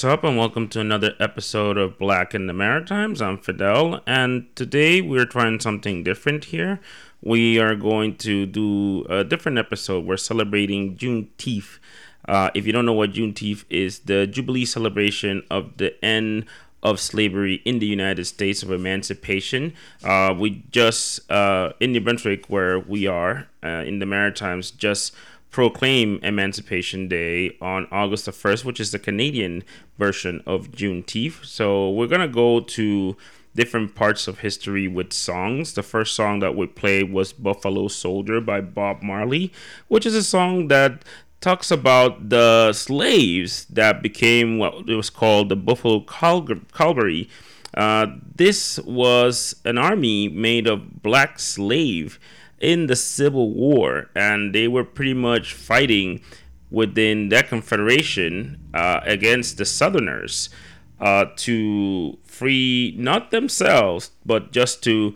What's up, and welcome to another episode of Black in the Maritimes. I'm Fidel, and today we're trying something different here. We are going to do a different episode. We're celebrating Juneteenth. Uh, if you don't know what Juneteenth is, the Jubilee celebration of the end of slavery in the United States of emancipation. Uh, we just, uh, in New Brunswick, where we are uh, in the Maritimes, just proclaim Emancipation Day on August the 1st, which is the Canadian version of Juneteenth. So we're going to go to different parts of history with songs. The first song that we played was Buffalo Soldier by Bob Marley, which is a song that talks about the slaves that became what it was called the Buffalo Cavalry. Uh, this was an army made of black slave in the Civil War, and they were pretty much fighting within that confederation uh, against the Southerners. uh, to free not themselves, but just to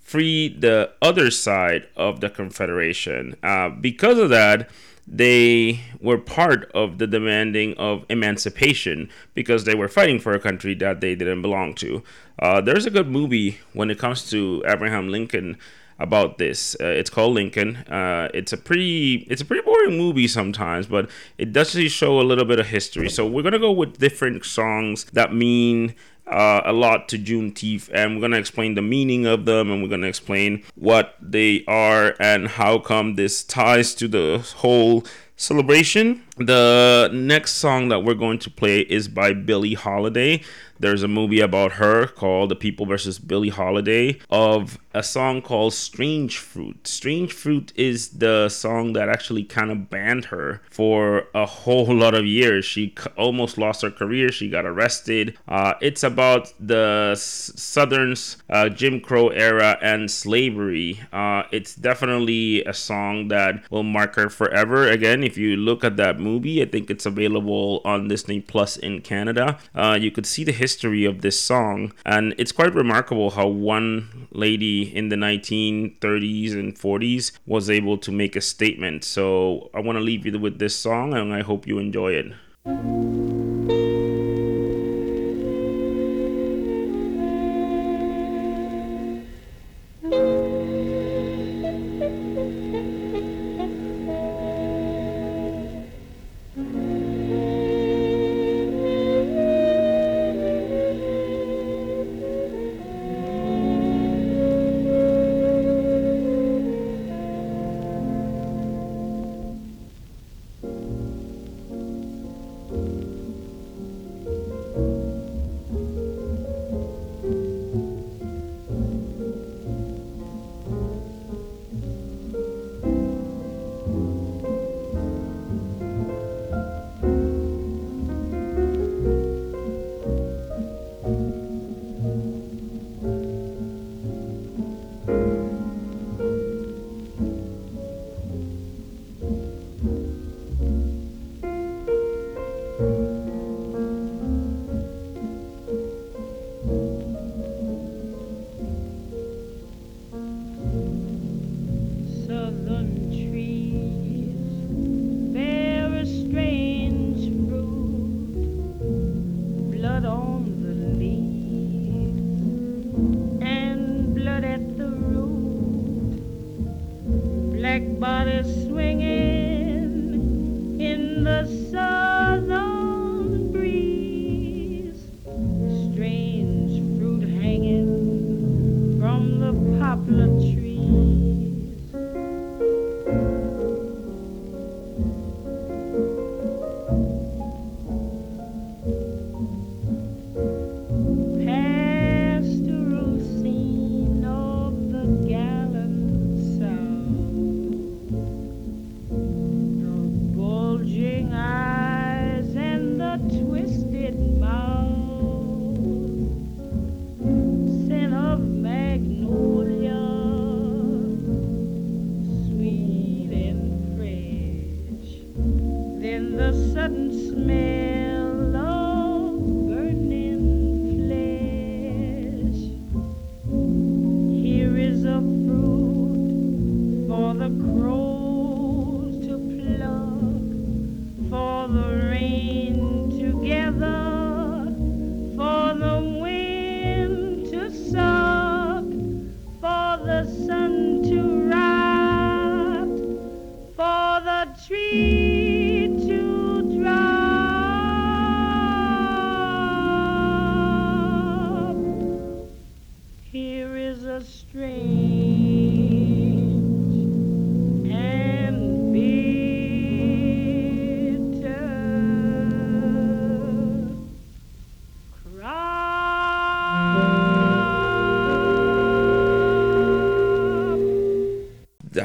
free the other side of the Confederation. Uh, because of that, they were part of the demanding of emancipation because they were fighting for a country that they didn't belong to. Uh, there's a good movie when it comes to Abraham Lincoln about this. Uh, it's called Lincoln. Uh, it's a pretty it's a pretty boring movie sometimes, but it does show a little bit of history. So we're gonna go with different songs that mean uh, a lot to Juneteenth, and we're gonna explain the meaning of them, and we're gonna explain what they are and how come this ties to the whole celebration. The next song that we're going to play is by Billie Holiday. There's a movie about her called The People versus Billie Holiday of a song called Strange Fruit. Strange Fruit is the song that actually kind of banned her for a whole lot of years. She almost lost her career. She got arrested. Uh, it's about the Southern's uh, Jim Crow era and slavery. Uh, it's definitely a song that will mark her forever. Again, if you look at that movie, I think it's available on Disney Plus in Canada. Uh, you could see the history history of this song. And it's quite remarkable how one lady in the 1930s and 40s was able to make a statement. So I want to leave you with this song and I hope you enjoy it. everybody's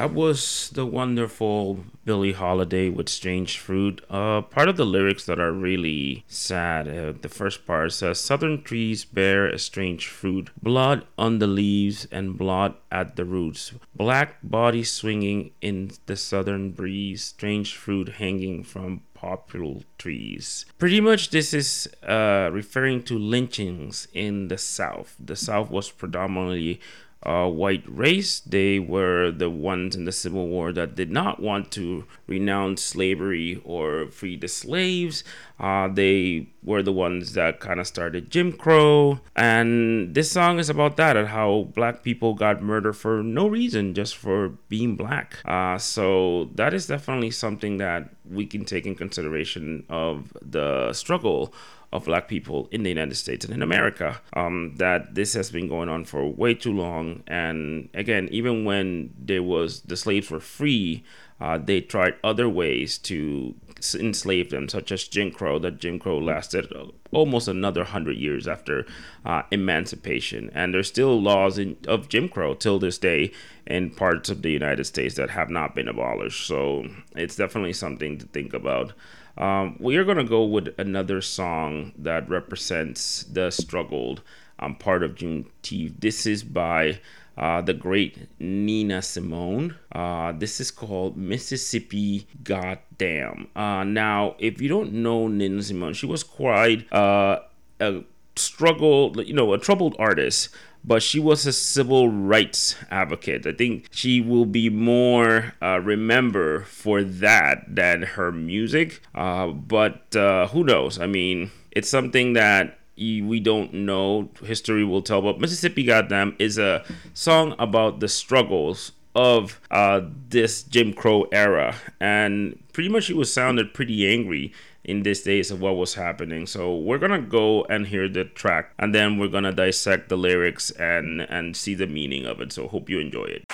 that was the wonderful Billie Holiday with Strange Fruit. Uh, part of the lyrics that are really sad. Uh, the first part says, Southern trees bear a strange fruit, blood on the leaves and blood at the roots, black body swinging in the southern breeze, strange fruit hanging from poplar trees. Pretty much, this is uh, referring to lynchings in the South. The South was predominantly uh, white race. They were the ones in the Civil War that did not want to renounce slavery or free the slaves. Uh, they were the ones that kind of started Jim Crow. And this song is about that and how black people got murdered for no reason, just for being black. Uh, so that is definitely something that we can take in consideration of the struggle of black people in the United States and in America. Um, that this has been going on for way too long. And again, even when there was the slaves were free, uh, they tried other ways to enslave them, such as Jim Crow. That Jim Crow lasted almost another hundred years after uh, emancipation, and there's still laws in, of Jim Crow till this day in parts of the United States that have not been abolished. So it's definitely something to think about. Um, we are going to go with another song that represents the struggled um, part of Juneteenth. This is by uh, the great Nina Simone. Uh, this is called Mississippi Goddamn. Uh, now, if you don't know Nina Simone, she was quite uh, a struggle, you know, a troubled artist but she was a civil rights advocate. I think she will be more uh, remembered for that than her music. Uh, but uh, who knows? I mean, it's something that we don't know. History will tell. But Mississippi Goddamn is a song about the struggles of uh, this Jim Crow era, and pretty much she was sounded pretty angry in these days of what was happening. So we're gonna go and hear the track, and then we're gonna dissect the lyrics and and see the meaning of it. So hope you enjoy it.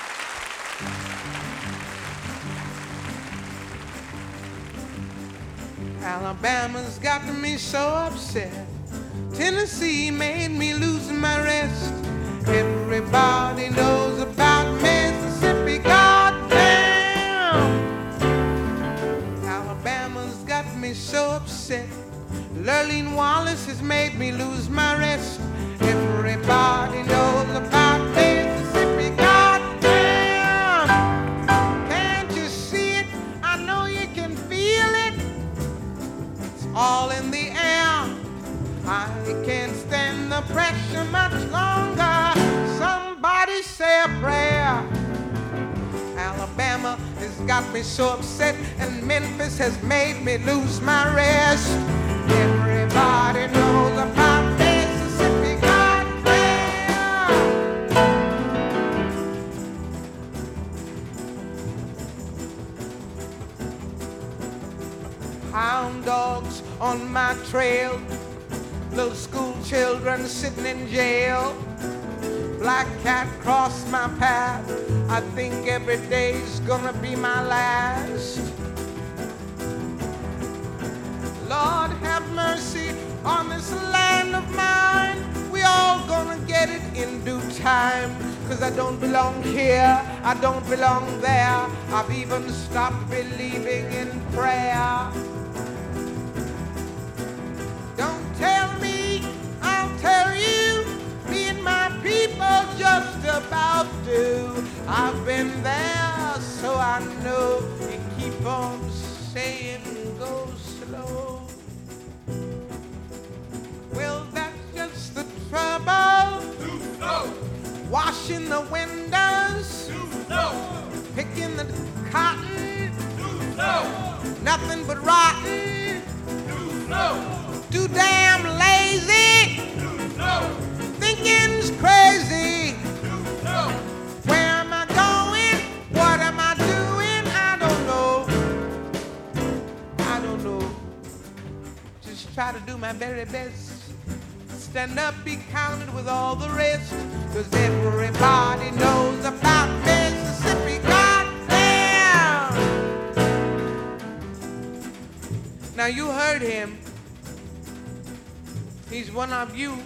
Alabama's got me so upset. Tennessee made me lose my rest. Everybody knows about Lurleen Wallace has made me lose my rest. Everybody knows about Mississippi. Goddamn. Can't you see it? I know you can feel it. It's all in the air. I can't stand the pressure much longer. Somebody say a prayer. Alabama has got me so upset, and Memphis has made me lose my rest. Hound dogs on my trail, little school children sitting in jail. Black cat crossed my path. I think every day's gonna be my last. Lord have mercy on this land of mine. We all gonna get it in due time. Cause I don't belong here, I don't belong there. I've even stopped believing in prayer. Don't tell me, I'll tell you. Me and my people just about to. I've been there, so I know. You keep on saying trouble. Washing the windows. Picking the cotton. Nothing but rotten. Too damn lazy. Thinking's crazy. Where am I going? What am I doing? I don't know. I don't know. Just try to do my very best. Stand up, be counted with all the rest. Cause everybody knows about Mississippi. Goddamn! Now you heard him. He's one of you.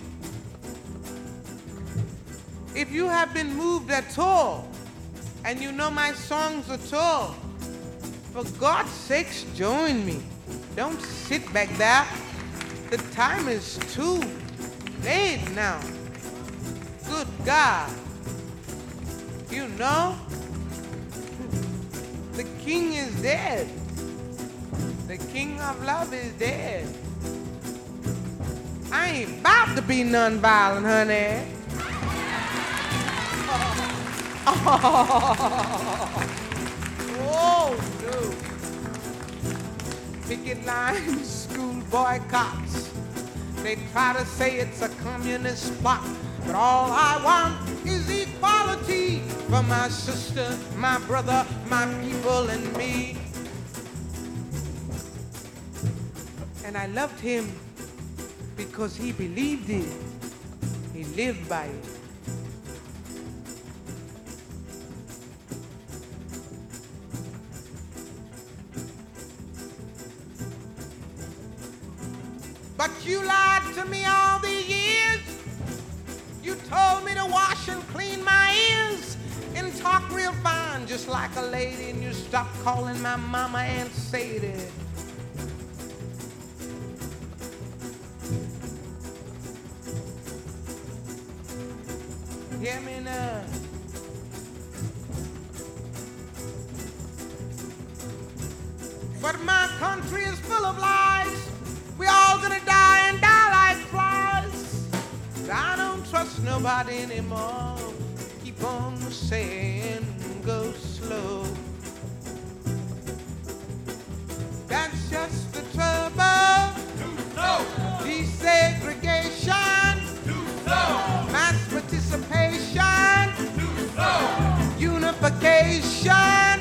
If you have been moved at all, and you know my songs at all, for God's sakes, join me. Don't sit back there. The time is too late now. Good God. You know, the king is dead. The king of love is dead. I ain't about to be nonviolent, honey. Oh, no. Picket lines, school boycotts. They try to say it's a communist plot, but all I want is equality for my sister, my brother, my people, and me. And I loved him because he believed it. He lived by it. But you lied to me all the years. You told me to wash and clean my ears and talk real fine, just like a lady, and you stopped calling my mama Aunt Sadie. Hear me now. But my country is full of lies. We all gonna die and die like flies. I don't trust nobody anymore. Keep on the saying go slow. That's just the trouble. Desegregation. Mass participation. Unification.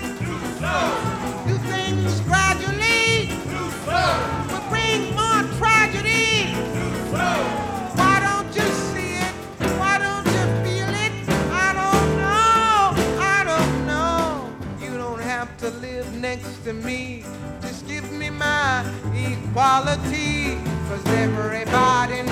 To me. Just give me my equality. Cause everybody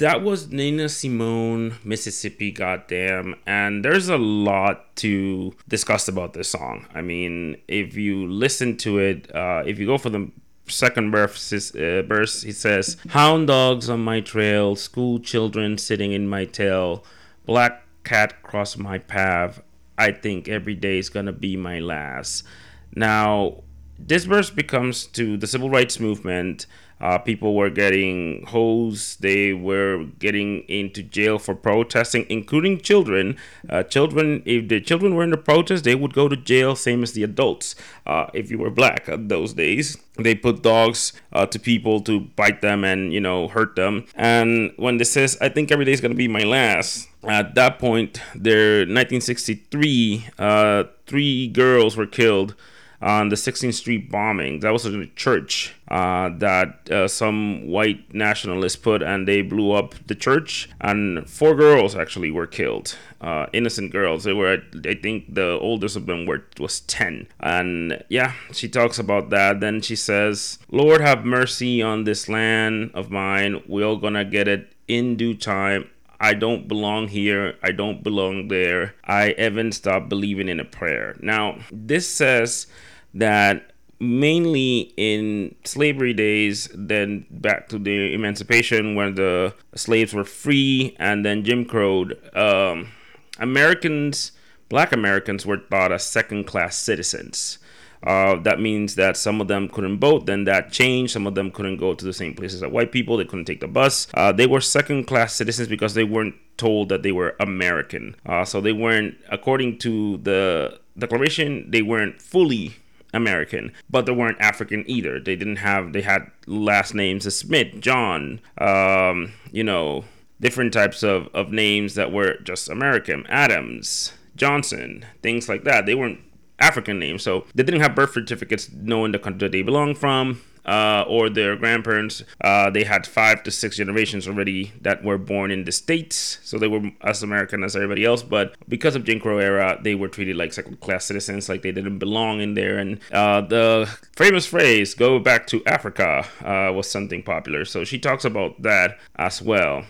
That was Nina Simone, Mississippi, goddamn. And there's a lot to discuss about this song. I mean, if you listen to it, uh, if you go for the second verse, uh, verse, he says, Hound dogs on my trail, school children sitting in my tail, black cat cross my path. I think every day is gonna be my last. Now, this verse becomes to the civil rights movement. Uh, people were getting hosed. They were getting into jail for protesting, including children. Uh, children, if the children were in the protest, they would go to jail, same as the adults. Uh, if you were black uh, those days, they put dogs uh, to people to bite them and you know hurt them. And when this says, "I think every day is gonna be my last," at that point, there 1963, uh, three girls were killed on the 16th Street bombing. That was a church uh, that uh, some white nationalists put, and they blew up the church. And four girls actually were killed, uh, innocent girls. They were, I think, the oldest of them were was 10. And yeah, she talks about that. Then she says, "Lord, have mercy on this land of mine. We're all gonna get it in due time." I don't belong here. I don't belong there. I haven't stopped believing in a prayer. Now, this says that mainly in slavery days, then back to the emancipation when the slaves were free, and then Jim Crowed, um, Americans, black Americans were thought as second class citizens. Uh, that means that some of them couldn't vote. Then that changed. Some of them couldn't go to the same places as white people. They couldn't take the bus. Uh, they were second class citizens because they weren't told that they were American. Uh, so they weren't, according to the Declaration, they weren't fully American, but they weren't African either. They didn't have, they had last names as Smith, John, um, you know, different types of, of names that were just American, Adams, Johnson, things like that. They weren't African names, so they didn't have birth certificates knowing the country that they belong from. Uh, or their grandparents, uh, they had five to six generations already that were born in the states, so they were as American as everybody else. But because of Jim Crow era, they were treated like second class citizens, like they didn't belong in there. And uh, the famous phrase "Go back to Africa" uh, was something popular, so she talks about that as well.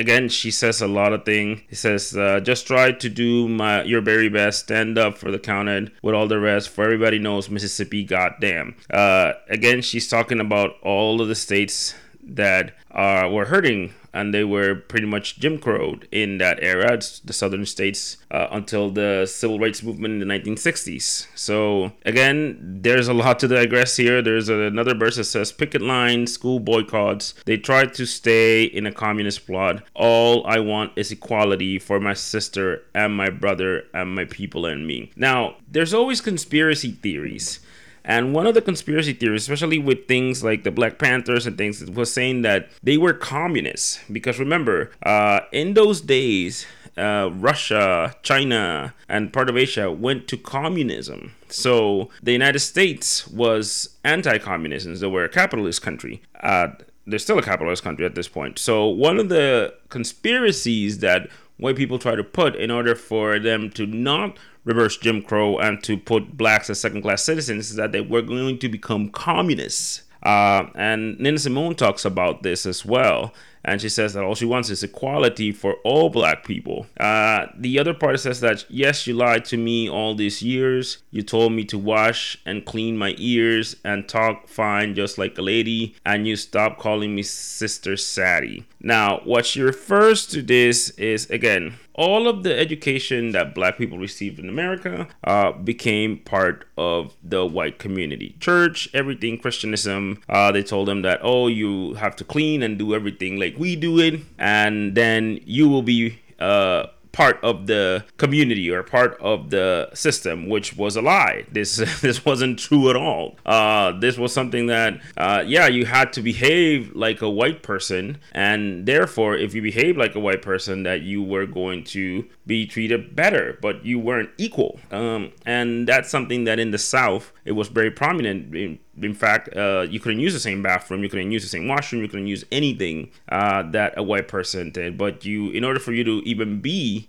Again, she says a lot of things. He says, uh, just try to do my your very best. Stand up for the counted with all the rest. For everybody knows Mississippi, goddamn. Uh, again, she's talking about all of the states that uh, were hurting and they were pretty much Jim Crowed in that era, the southern states, uh, until the civil rights movement in the 1960s. So, again, there's a lot to digress here. There's another verse that says picket lines, school boycotts. They tried to stay in a communist plot. All I want is equality for my sister and my brother and my people and me. Now, there's always conspiracy theories and one of the conspiracy theories, especially with things like the Black Panthers and things, was saying that they were communists. Because remember, uh, in those days, uh, Russia, China, and part of Asia went to communism. So the United States was anti communism, they were a capitalist country. Uh, they're still a capitalist country at this point. So one of the conspiracies that white people try to put in order for them to not reverse Jim Crow and to put blacks as second class citizens is that they were going to become communists. Uh, and Nina Simone talks about this as well. And she says that all she wants is equality for all black people. Uh, the other part says that, yes, you lied to me all these years. You told me to wash and clean my ears and talk fine just like a lady. And you stopped calling me Sister Sadie. Now, what she refers to this is, again, all of the education that black people received in America uh, became part of the white community. Church, everything, Christianism. Uh, they told them that, oh, you have to clean and do everything like we do it, and then you will be. Uh, part of the community or part of the system, which was a lie. This this wasn't true at all. Uh, this was something that, uh, yeah, you had to behave like a white person, and therefore, if you behave like a white person, that you were going to be treated better, but you weren't equal. Um, and that's something that in the South it was very prominent. In, in fact, uh, you couldn't use the same bathroom, you couldn't use the same washroom, you couldn't use anything uh, that a white person did. But you, in order for you to even be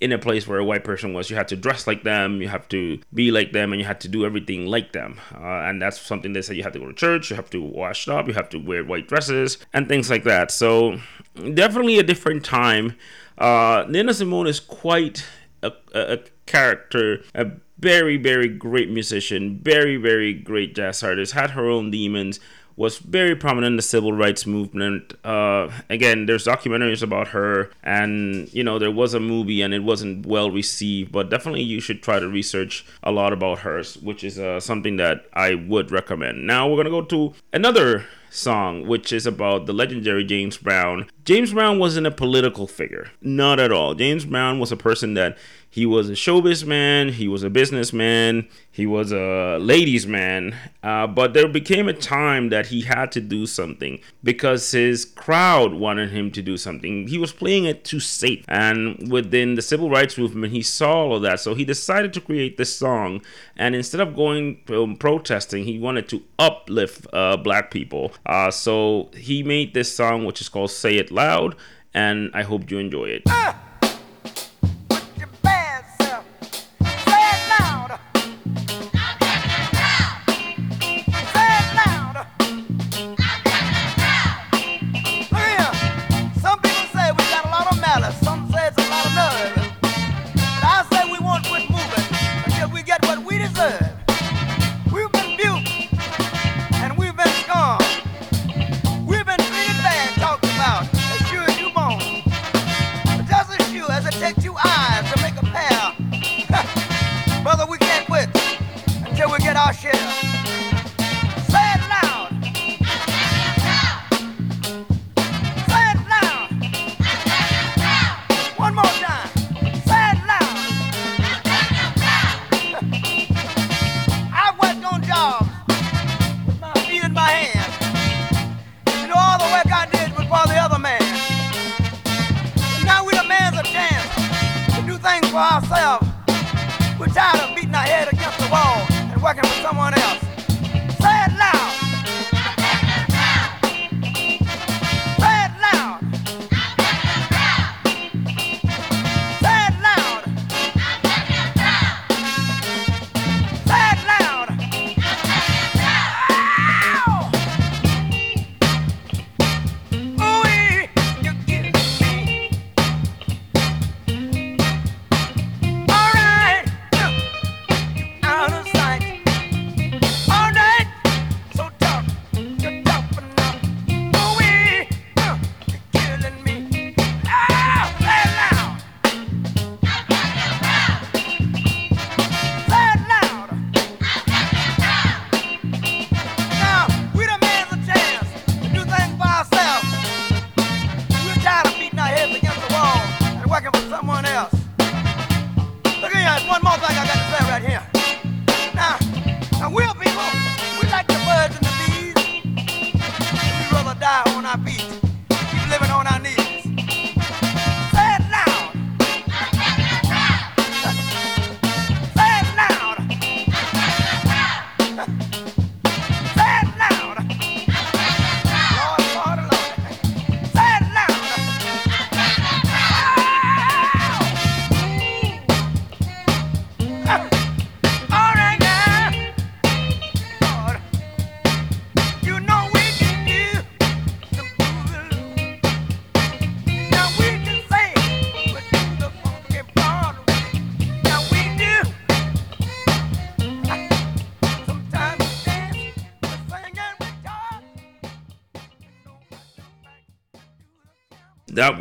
in a place where a white person was, you had to dress like them, you have to be like them, and you had to do everything like them. Uh, and that's something they said you have to go to church, you have to wash up, you have to wear white dresses, and things like that. So, definitely a different time. Uh, Nina Simone is quite a, a, character, a very, very great musician, very, very great jazz artist, had her own demons, was very prominent in the civil rights movement. Uh, again, there's documentaries about her, and you know, there was a movie and it wasn't well received, but definitely you should try to research a lot about hers, which is uh, something that I would recommend. Now, we're gonna go to another song, which is about the legendary James Brown. James Brown wasn't a political figure, not at all. James Brown was a person that he was a showbiz man, he was a businessman, he was a ladies' man. Uh, but there became a time that he had to do something because his crowd wanted him to do something. He was playing it too safe. And within the civil rights movement, he saw all of that. So he decided to create this song. And instead of going um, protesting, he wanted to uplift uh, black people. Uh, so he made this song, which is called Say It Loud. And I hope you enjoy it. Ah!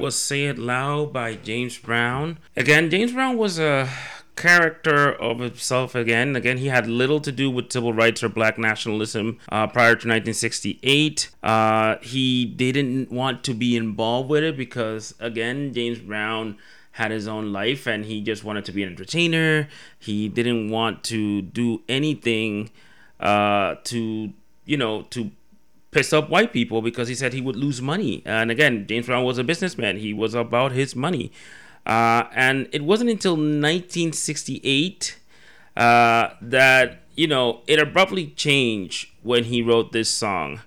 Was Say It Loud by James Brown. Again, James Brown was a character of himself again. Again, he had little to do with civil rights or black nationalism uh, prior to 1968. Uh, he didn't want to be involved with it because, again, James Brown had his own life and he just wanted to be an entertainer. He didn't want to do anything uh, to, you know, to piss up white people because he said he would lose money. And again, James Brown was a businessman. He was about his money. Uh, and it wasn't until 1968 uh, that, you know, it abruptly changed when he wrote this song.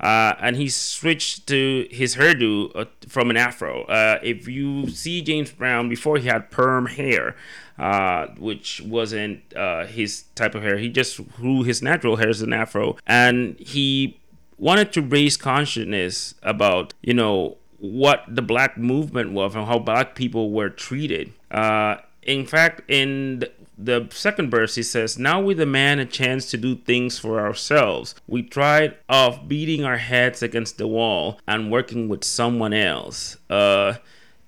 Uh, and he switched to his hairdo uh, from an afro. Uh, if you see James Brown before, he had perm hair, uh, which wasn't uh, his type of hair. He just grew his natural hair as an afro, and he wanted to raise consciousness about you know what the black movement was and how black people were treated. Uh, in fact, in the second verse, he says, Now we demand a chance to do things for ourselves. We tried off beating our heads against the wall and working with someone else. Uh,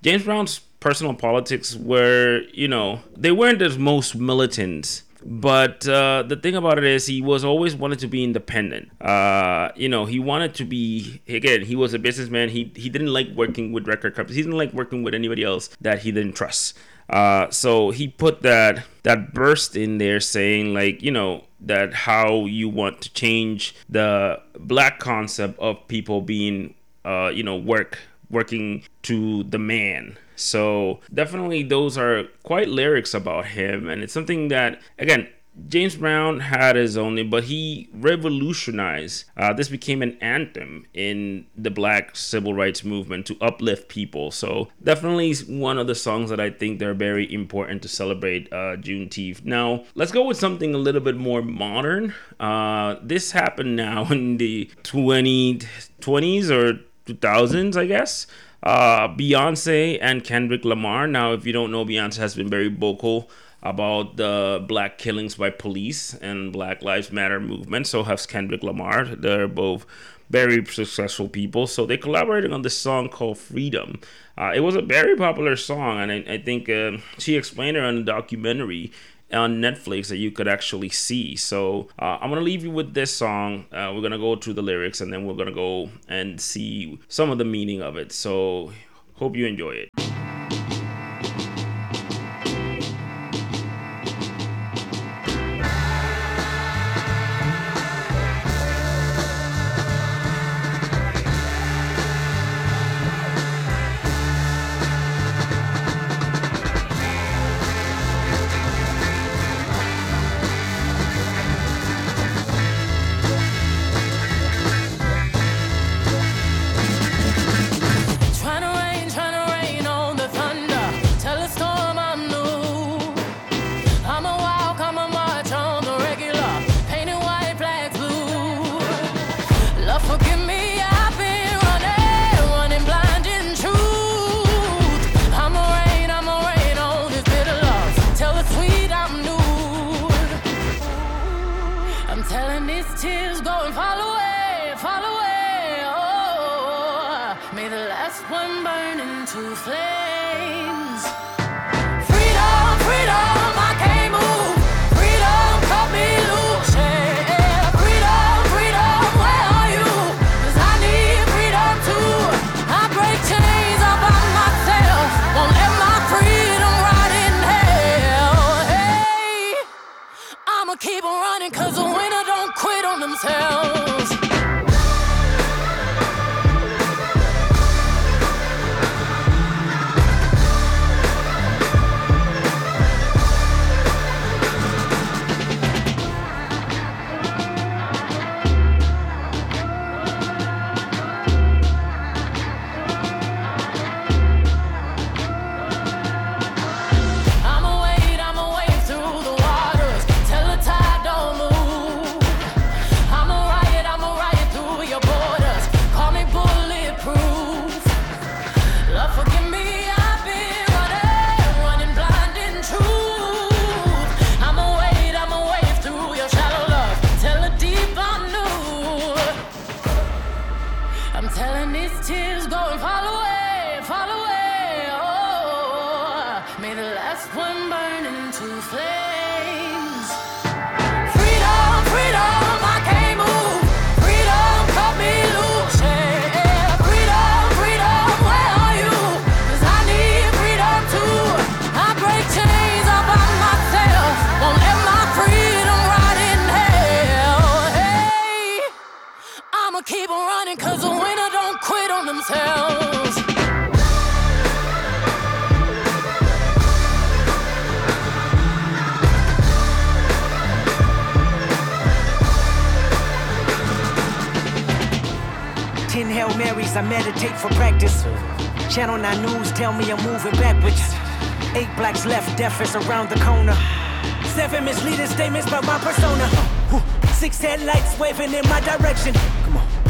James Brown's personal politics were, you know, they weren't the most militant but uh, the thing about it is, he was always wanted to be independent. Uh, you know, he wanted to be again. He was a businessman. He he didn't like working with record companies. He didn't like working with anybody else that he didn't trust. Uh, so he put that that burst in there, saying like, you know, that how you want to change the black concept of people being, uh, you know, work working to the man so definitely those are quite lyrics about him, and it's something that again. James Brown had his own, but he revolutionized. Uh, this became an anthem in the Black civil rights movement to uplift people. So definitely one of the songs that I think they're very important to celebrate uh, Juneteenth. Now let's go with something a little bit more modern. Uh, this happened now in the 2020s or 2000s, I guess uh, Beyonce and Kendrick Lamar. Now, if you don't know, Beyonce has been very vocal about the black killings by police and Black Lives Matter movement. So has Kendrick Lamar. They're both very successful people. So they collaborated on this song called Freedom. Uh, it was a very popular song, and I, I think uh, she explained it on the documentary on Netflix that you could actually see. So uh, I'm gonna leave you with this song. Uh, we're gonna go through the lyrics and then we're gonna go and see some of the meaning of it. So hope you enjoy it. Channel 9 News tell me I'm moving backwards. Eight blacks left, death is around the corner. Seven misleading statements about my persona. Six headlights waving in my direction.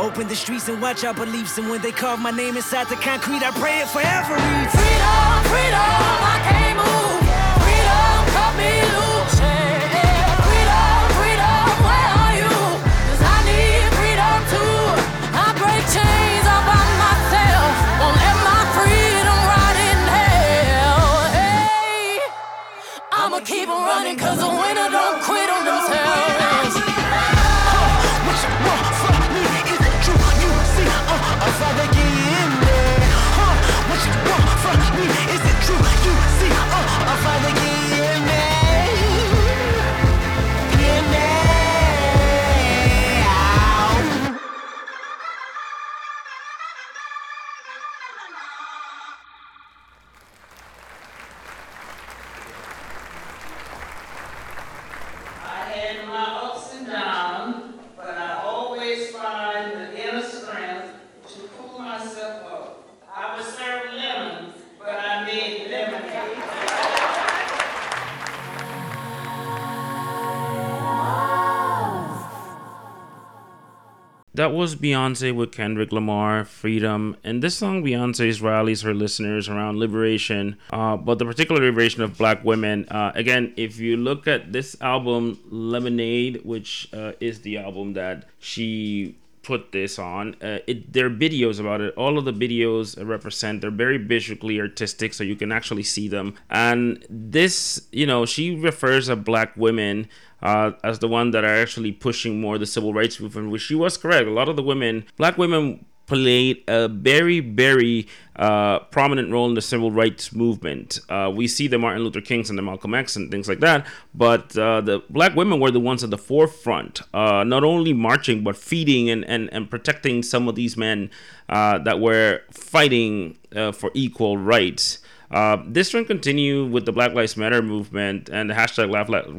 Open the streets and watch our beliefs. And when they carve my name inside the concrete, I pray it forever reads. Freedom, freedom, I can't move. Freedom, cut me loose. Freedom, freedom, where are you? 'Cause I need freedom too. I break chains all by myself. Won't let my freedom rot in hell. Hey, I'ma keep on running, cause the That was Beyonce with Kendrick Lamar, Freedom. And this song, Beyonce's rallies her listeners around liberation, uh, but the particular liberation of black women. Uh, again, if you look at this album, Lemonade, which uh, is the album that she put this on. Uh, it there are videos about it. All of the videos represent. They're very visually artistic, so you can actually see them. And this, you know, she refers to black women uh, as the one that are actually pushing more the civil rights movement, which she was correct. A lot of the women, black women, played a very, very uh, prominent role in the civil rights movement. Uh, we see the Martin Luther Kings and the Malcolm X and things like that, but uh, the black women were the ones at the forefront, uh, not only marching but feeding and, and, and protecting some of these men uh, that were fighting uh, for equal rights. Uh, this trend continued with the Black Lives Matter movement and the hashtag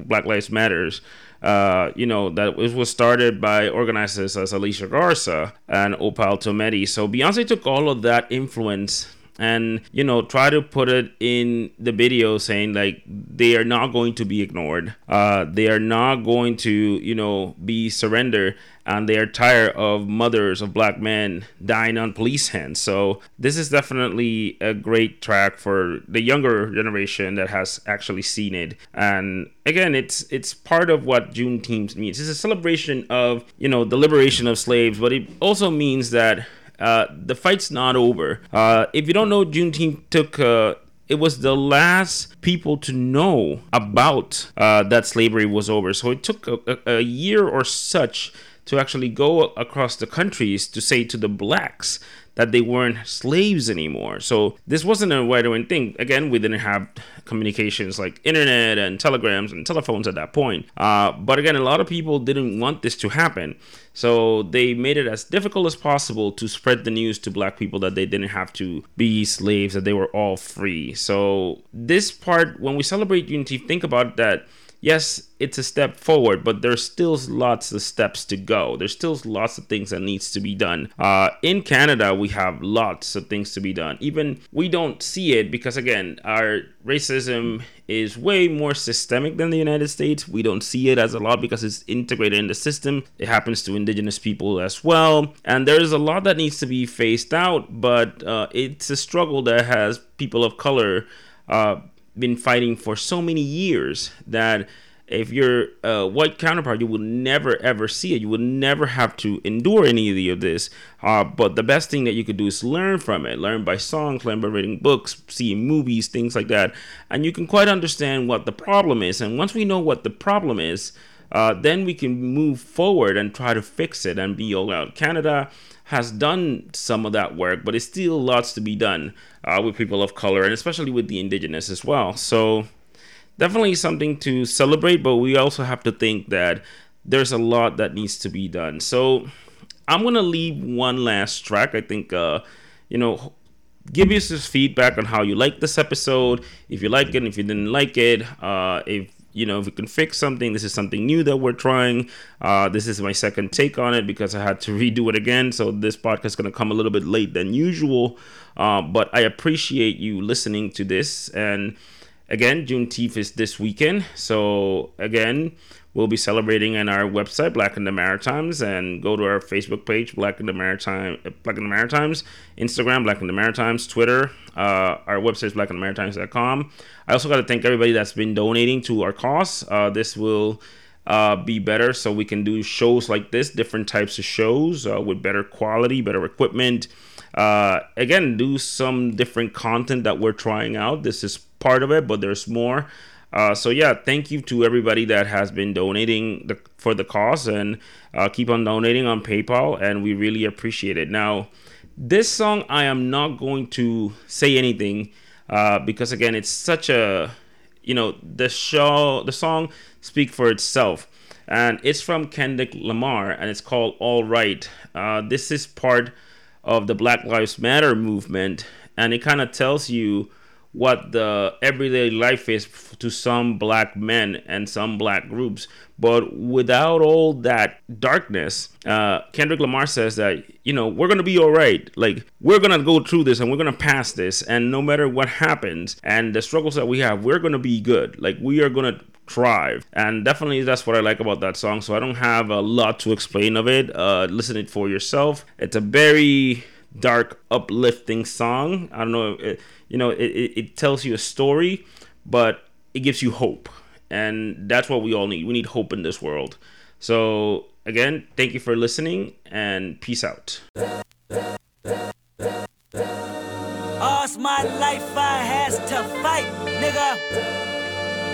Black- Lives Matters. Uh, you know, that it was started by organizers as Alicia Garza and Opal Tometi. So Beyonce took all of that influence and you know try to put it in the video saying like they are not going to be ignored. Uh they are not going to you know be surrendered and they are tired of mothers of black men dying on police hands. So this is definitely a great track for the younger generation that has actually seen it. And again it's it's part of what June juneteenth means. It's a celebration of you know the liberation of slaves but it also means that uh, the fight's not over. Uh, if you don't know, Juneteenth took. Uh, it was the last people to know about uh, that slavery was over. So it took a, a, a year or such to actually go across the countries to say to the blacks that they weren't slaves anymore. So this wasn't a wide open thing. Again, we didn't have communications like internet and telegrams and telephones at that point. Uh, but again, a lot of people didn't want this to happen. So they made it as difficult as possible to spread the news to black people that they didn't have to be slaves, that they were all free. So this part, when we celebrate unity, think about that yes, it's a step forward, but there's still lots of steps to go. There's still lots of things that needs to be done. Uh, in Canada, we have lots of things to be done. Even we don't see it because again, our racism is way more systemic than the United States. We don't see it as a lot because it's integrated in the system. It happens to indigenous people as well, and there's a lot that needs to be phased out. But uh, it's a struggle that has people of color. Uh, been fighting for so many years that if you're a white counterpart, you will never ever see it. You will never have to endure any of this. Uh, but the best thing that you could do is learn from it. Learn by songs, learn by reading books, seeing movies, things like that. And you can quite understand what the problem is. And once we know what the problem is, uh, then we can move forward and try to fix it and be all out. Canada has done some of that work, but it's still lots to be done uh, with people of color and especially with the indigenous as well. So definitely something to celebrate, but we also have to think that there's a lot that needs to be done. So I'm gonna leave one last track. I think uh, you know give us this feedback on how you like this episode if you like it if you didn't like it uh, if you know if we can fix something this is something new that we're trying. Uh, this is my second take on it because i had to redo it again. So this podcast is going to come a little bit late than usual. Uh, but i appreciate you listening to this. And again juneteenth is this weekend so again we'll be celebrating on our website black in the maritimes and go to our facebook page black in the maritime black in the maritimes instagram black in the maritimes twitter uh, our website is blackinthemaritimes.com i also got to thank everybody that's been donating to our cause. Uh, this will uh, be better so we can do shows like this different types of shows uh, with better quality better equipment. Uh, again do some different content that we're trying out. This is part of it but there's more uh, so yeah, thank you to everybody that has been donating the, for the cause and uh, keep on donating on PayPal, and we really appreciate it. Now, this song I am not going to say anything uh, because again, it's such a you know the show the song speak for itself, and it's from Kendrick Lamar and it's called All Right. Uh, this is part of the Black Lives Matter movement, and it kind of tells you what the everyday life is to some black men and some black groups. But without all that darkness, uh, Kendrick Lamar says that, you know, we're going to be all right. Like, we're going to go through this and we're going to pass this. And no matter what happens and the struggles that we have, we're going to be good. Like, we are going to thrive and definitely that's what i like about that song so i don't have a lot to explain of it uh listen it for yourself it's a very dark uplifting song i don't know it, you know it, it, it tells you a story but it gives you hope. And that's what we all need. We need hope in this world. So again thank you for listening and peace out. All's my life I has to fight, nigga.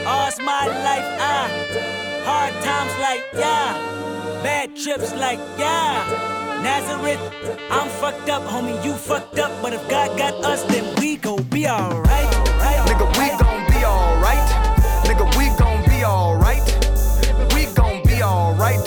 All's my life I hard times like yeah, bad trips like yeah. Nazareth, I'm fucked up, homie, you fucked up. But if God got us, then we gon' be alright. Nigga, we gon' be alright. Nigga, we gon' be alright. We gon' be alright.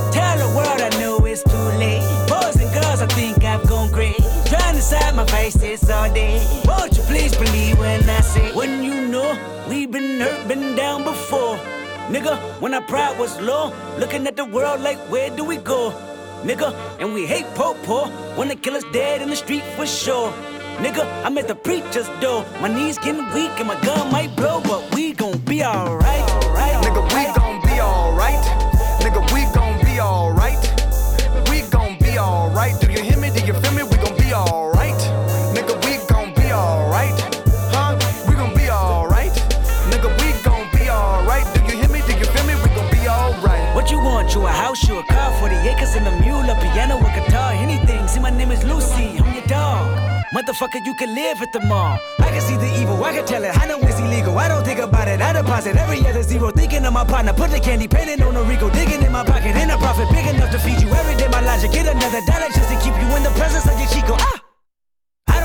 Decide my face this all day. Won't you please believe when I say, when you know we've been hurt, been down before. Nigga, when our pride was low, looking at the world like, where do we go? Nigga, and we hate po po when kill us dead in the street for sure. Nigga, I'm at the preacher's door. My knees getting weak and my gun might blow, but we gon' be alright. Nigga, we gon' be alright. Nigga, we gon' be alright. We gon' be alright. And a mule, a piano, a guitar, anything. See, my name is Lucy, I'm your dog. Motherfucker, you can live at the mall. I can see the evil, I can tell it. I know it's illegal. I don't think about it. I deposit every other zero. Thinking of my partner, put the candy painting on a Rico. Digging in my pocket, in a profit big enough to feed you every day. My logic, get another dollar just to keep you in the presence of your Chico. Ah!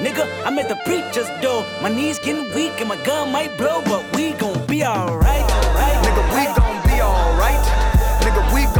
Nigga, I'm at the preacher's door. My knees getting weak and my gun might blow, but we gon' be alright. Right, Nigga, we gon' be alright. Nigga, we gon'